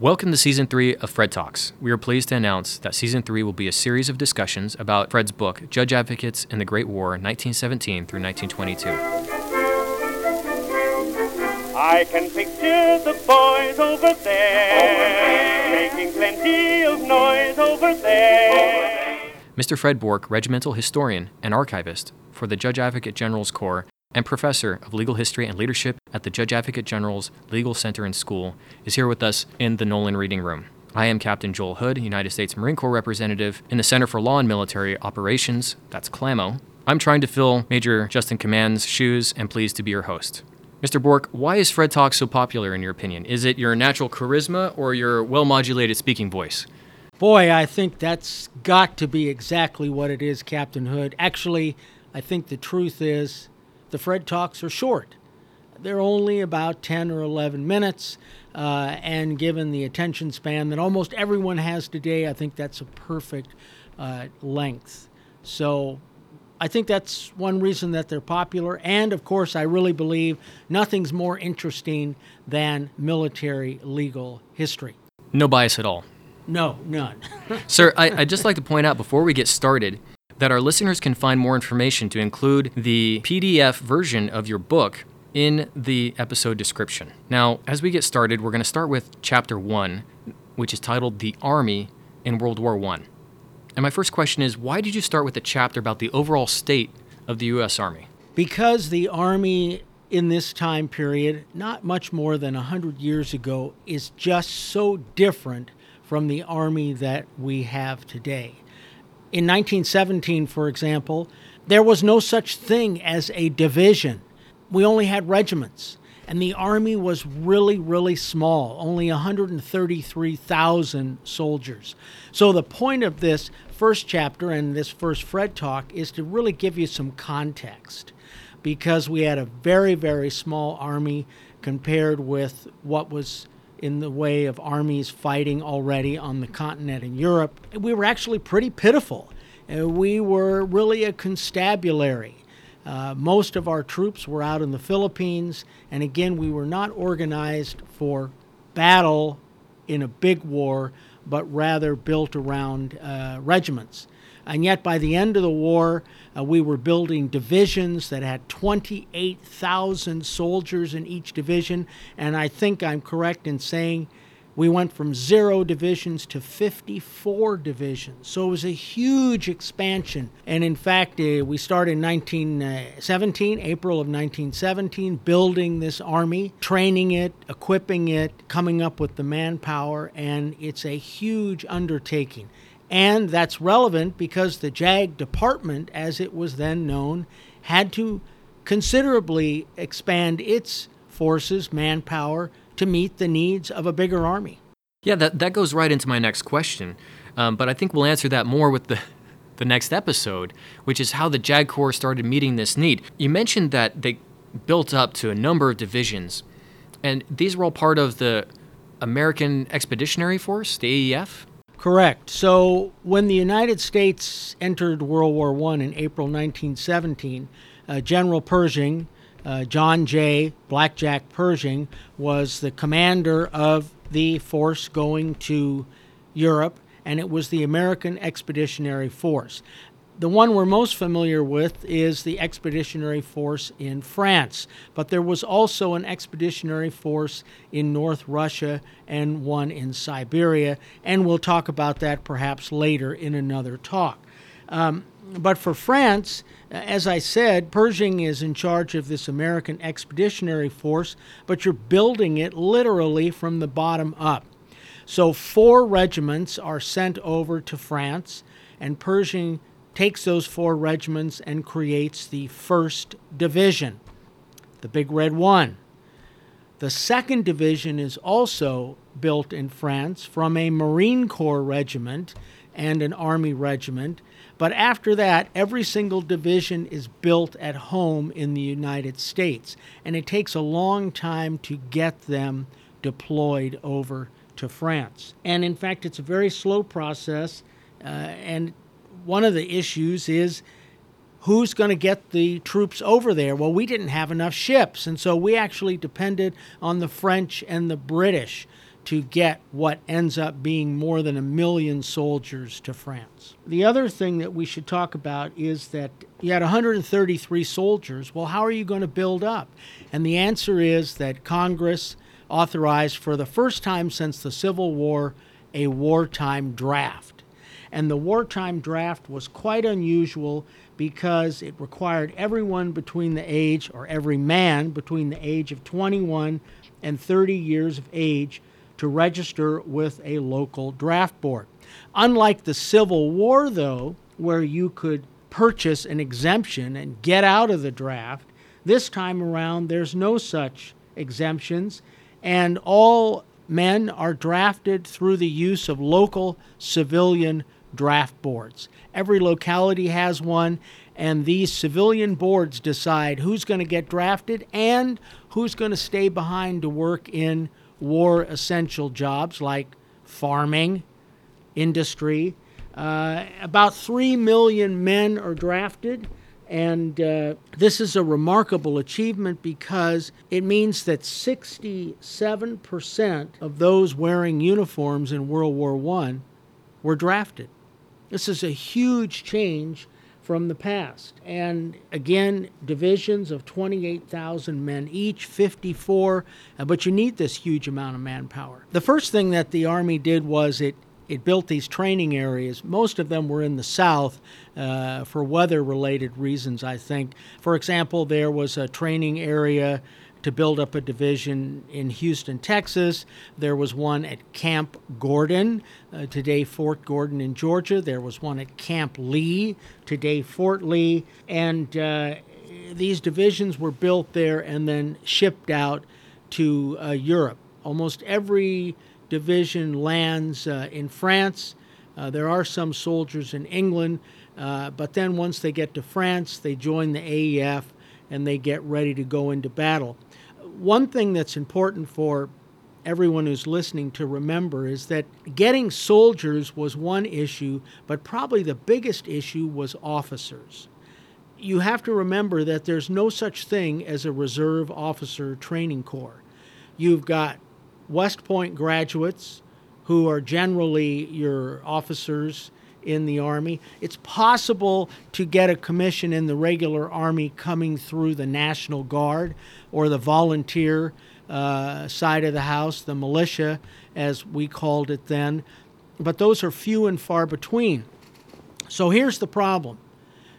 Welcome to season three of Fred Talks. We are pleased to announce that season three will be a series of discussions about Fred's book, Judge Advocates in the Great War, 1917 through 1922. I can picture the boys over there, making plenty of noise over there. Mr. Fred Borch, regimental historian and archivist for the Judge Advocate General's Corps and professor of legal history and leadership at the Judge Advocate General's Legal Center and School, is here with us in the Nolan Reading Room. I am Captain Joel Hood, United States Marine Corps representative in the Center for Law and Military Operations, that's CLAMO. I'm trying to fill Major Justin Command's shoes and pleased to be your host. Mr. Borch, why is Fred Talk so popular in your opinion? Is it your natural charisma or your well modulated speaking voice? Boy, I think that's got to be exactly what it is, Captain Hood. Actually, I think the truth is the Fred Talks are short. They're only about 10 or 11 minutes, uh, and given the attention span that almost everyone has today, I think that's a perfect uh, length. So I think that's one reason that they're popular. And of course, I really believe nothing's more interesting than military legal history. No bias at all. No, none. Sir, I, would just like to point out before we get started that our listeners can find more information to include the PDF version of your book in the episode description. Now, as we get started, we're going to start with chapter one, which is titled The Army in World War I. And my first question is why did you start with a chapter about the overall state of the U.S. Army? Because the Army in this time period, not much more than 100 years ago, is just so different from the Army that we have today. In 1917, for example, there was no such thing as a division. We only had regiments, and the Army was really, really small, only 133,000 soldiers. So, the point of this first chapter and this first Fred talk is to really give you some context because we had a very, very small army compared with what was in the way of armies fighting already on the continent in Europe. We were actually pretty pitiful. Uh, we were really a constabulary. Uh, most of our troops were out in the Philippines, and again, we were not organized for battle in a big war, but rather built around uh, regiments. And yet, by the end of the war, uh, we were building divisions that had 28,000 soldiers in each division. And I think I'm correct in saying we went from zero divisions to 54 divisions. So it was a huge expansion. And in fact, uh, we started in 1917, April of 1917, building this army, training it, equipping it, coming up with the manpower. And it's a huge undertaking. And that's relevant because the JAG department, as it was then known, had to considerably expand its forces, manpower, to meet the needs of a bigger army. Yeah, that, that goes right into my next question. Um, but I think we'll answer that more with the, the next episode, which is how the JAG Corps started meeting this need. You mentioned that they built up to a number of divisions, and these were all part of the American Expeditionary Force, the AEF? Correct. So when the United States entered World War I in April 1917, uh, General Pershing, uh, John J. Blackjack Pershing, was the commander of the force going to Europe, and it was the American Expeditionary Force. The one we're most familiar with is the Expeditionary Force in France, but there was also an Expeditionary Force in North Russia and one in Siberia, and we'll talk about that perhaps later in another talk. Um, but for France, as I said, Pershing is in charge of this American Expeditionary Force, but you're building it literally from the bottom up. So, four regiments are sent over to France, and Pershing takes those four regiments and creates the first division, the Big Red One. The second division is also built in France from a Marine Corps regiment and an Army regiment. But after that, every single division is built at home in the United States. And it takes a long time to get them deployed over to France. And in fact, it's a very slow process. Uh, and one of the issues is who's going to get the troops over there? Well, we didn't have enough ships, and so we actually depended on the French and the British to get what ends up being more than a million soldiers to France. The other thing that we should talk about is that you had 133 soldiers. Well, how are you going to build up? And the answer is that Congress authorized for the first time since the Civil War a wartime draft. And the wartime draft was quite unusual because it required everyone between the age, or every man between the age of 21 and 30 years of age to register with a local draft board. Unlike the Civil War, though, where you could purchase an exemption and get out of the draft, this time around there's no such exemptions, and all men are drafted through the use of local civilian draft boards. Every locality has one, and these civilian boards decide who's going to get drafted and who's going to stay behind to work in war essential jobs like farming, industry. Uh, about 3 million men are drafted, and uh, this is a remarkable achievement because it means that 67% of those wearing uniforms in World War I were drafted. This is a huge change from the past. And again, divisions of 28,000 men each, 54, uh, but you need this huge amount of manpower. The first thing that the Army did was it it built these training areas. Most of them were in the South uh, for weather related reasons, I think. For example, there was a training area to build up a division in Houston, Texas. There was one at Camp Gordon, uh, today Fort Gordon in Georgia. There was one at Camp Lee, today Fort Lee. And uh, these divisions were built there and then shipped out to uh, Europe. Almost every division lands uh, in France. Uh, there are some soldiers in England, uh, but then once they get to France, they join the AEF and they get ready to go into battle. One thing that's important for everyone who's listening to remember is that getting soldiers was one issue, but probably the biggest issue was officers. You have to remember that there's no such thing as a reserve officer training corps. You've got West Point graduates who are generally your officers in the Army. It's possible to get a commission in the regular Army coming through the National Guard or the volunteer uh, side of the house, the militia, as we called it then. But those are few and far between. So here's the problem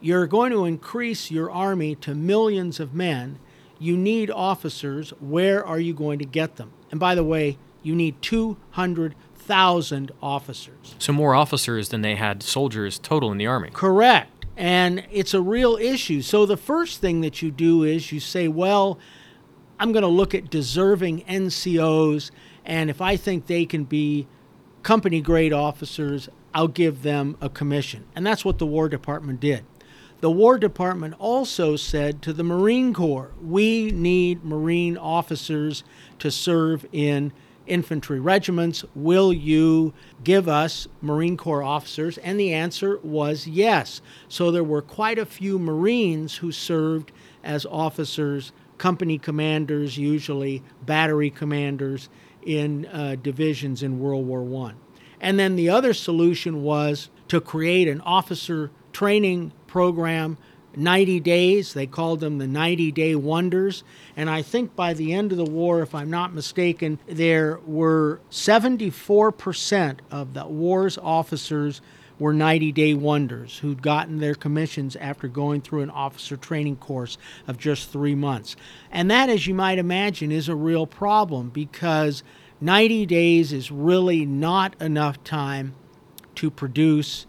you're going to increase your Army to millions of men. You need officers. Where are you going to get them? And by the way, you need 200,000 officers. So more officers than they had soldiers total in the army. Correct. And it's a real issue. So the first thing that you do is you say, well, I'm going to look at deserving NCOs, and if I think they can be company grade officers, I'll give them a commission. And that's what the War Department did. The War Department also said to the Marine Corps, we need Marine officers to serve in infantry regiments. Will you give us Marine Corps officers? And the answer was yes. So there were quite a few Marines who served as officers, company commanders, usually battery commanders in uh, divisions in World War I. And then the other solution was to create an officer training program 90 days. They called them the 90 Day Wonders. And I think by the end of the war, if I'm not mistaken, there were 74% of the war's officers were 90 Day Wonders who'd gotten their commissions after going through an officer training course of just three months. And that, as you might imagine, is a real problem because 90 days is really not enough time to produce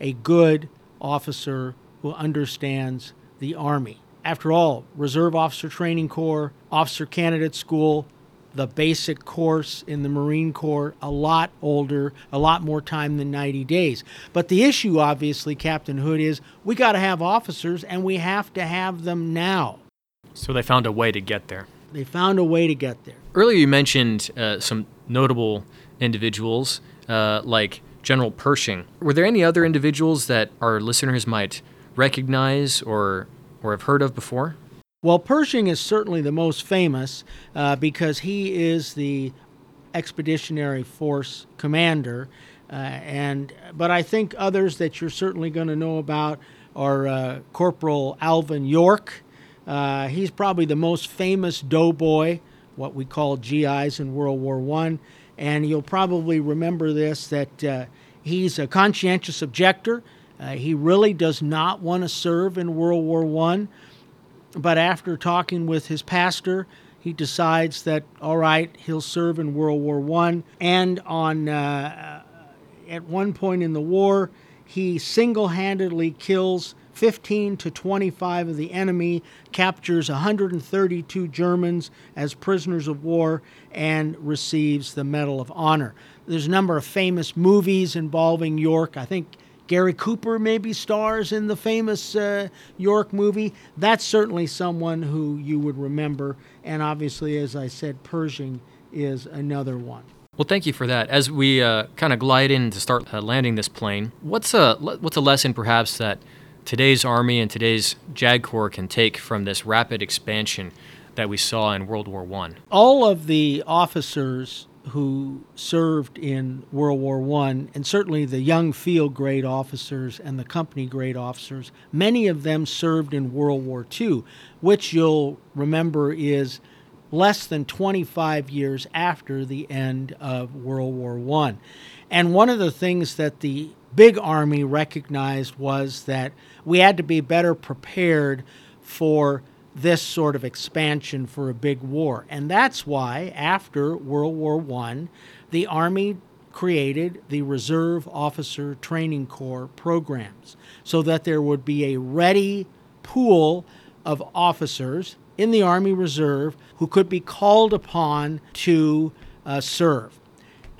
a good officer who understands the Army. After all, Reserve Officer Training Corps, Officer Candidate School, the basic course in the Marine Corps, a lot older, a lot more time than 90 days. But the issue, obviously, Captain Hood, is we got to have officers and we have to have them now. So they found a way to get there. They found a way to get there. Earlier, you mentioned uh, some notable individuals uh, like General Pershing. Were there any other individuals that our listeners might recognize or or have heard of before? Well, Pershing is certainly the most famous uh, because he is the Expeditionary Force commander. Uh, and but I think others that you're certainly going to know about are uh, Corporal Alvin York. Uh, he's probably the most famous doughboy, what we call GIs in World War One, and you'll probably remember this that uh, he's a conscientious objector. Uh, he really does not want to serve in World War One, but after talking with his pastor, he decides that all right, he'll serve in World War One, and on uh, at one point in the war, he single handedly kills 15 to 25 of the enemy, captures 132 Germans as prisoners of war, and receives the Medal of Honor. There's a number of famous movies involving York. I think Gary Cooper maybe stars in the famous uh, York movie. That's certainly someone who you would remember. And obviously, as I said, Pershing is another one. Well, thank you for that. As we uh, kind of glide in to start uh, landing this plane, what's a what's a lesson perhaps that today's Army and today's JAG Corps can take from this rapid expansion that we saw in World War One? All of the officers who served in World War One, and certainly the young field grade officers and the company grade officers, many of them served in World War II, which you'll remember is less than 25 years after the end of World War I. And one of the things that the big army recognized was that we had to be better prepared for this sort of expansion for a big war. And that's why, after World War I, the Army created the Reserve Officer Training Corps programs so that there would be a ready pool of officers in the Army Reserve who could be called upon to uh, serve.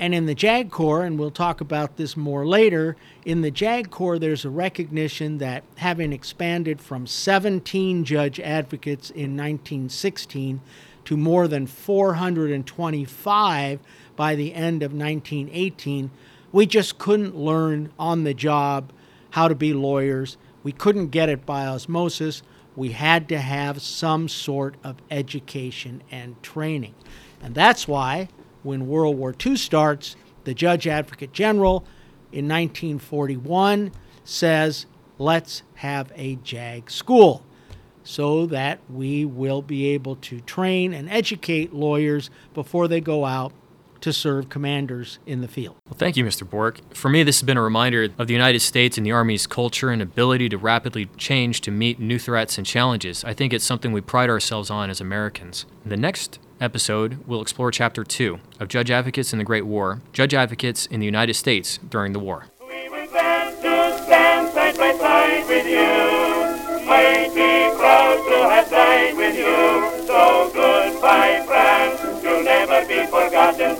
And in the JAG Corps, and we'll talk about this more later, in the JAG Corps, there's a recognition that having expanded from 17 judge advocates in 1916 to more than 425 by the end of 1918, we just couldn't learn on the job how to be lawyers. We couldn't get it by osmosis. We had to have some sort of education and training. And that's why when World War II starts, the Judge Advocate General in 1941 says, let's have a JAG school so that we will be able to train and educate lawyers before they go out to serve commanders in the field. Well, thank you, Mr. Borch. For me, this has been a reminder of the United States and the Army's culture and ability to rapidly change to meet new threats and challenges. I think it's something we pride ourselves on as Americans. The next episode, we'll explore Chapter 2 of Judge Advocates in the Great War, Judge Advocates in the United States during the war. We were glad to stand side by side with you, mighty proud to have died with you. So goodbye, France, you'll never be forgotten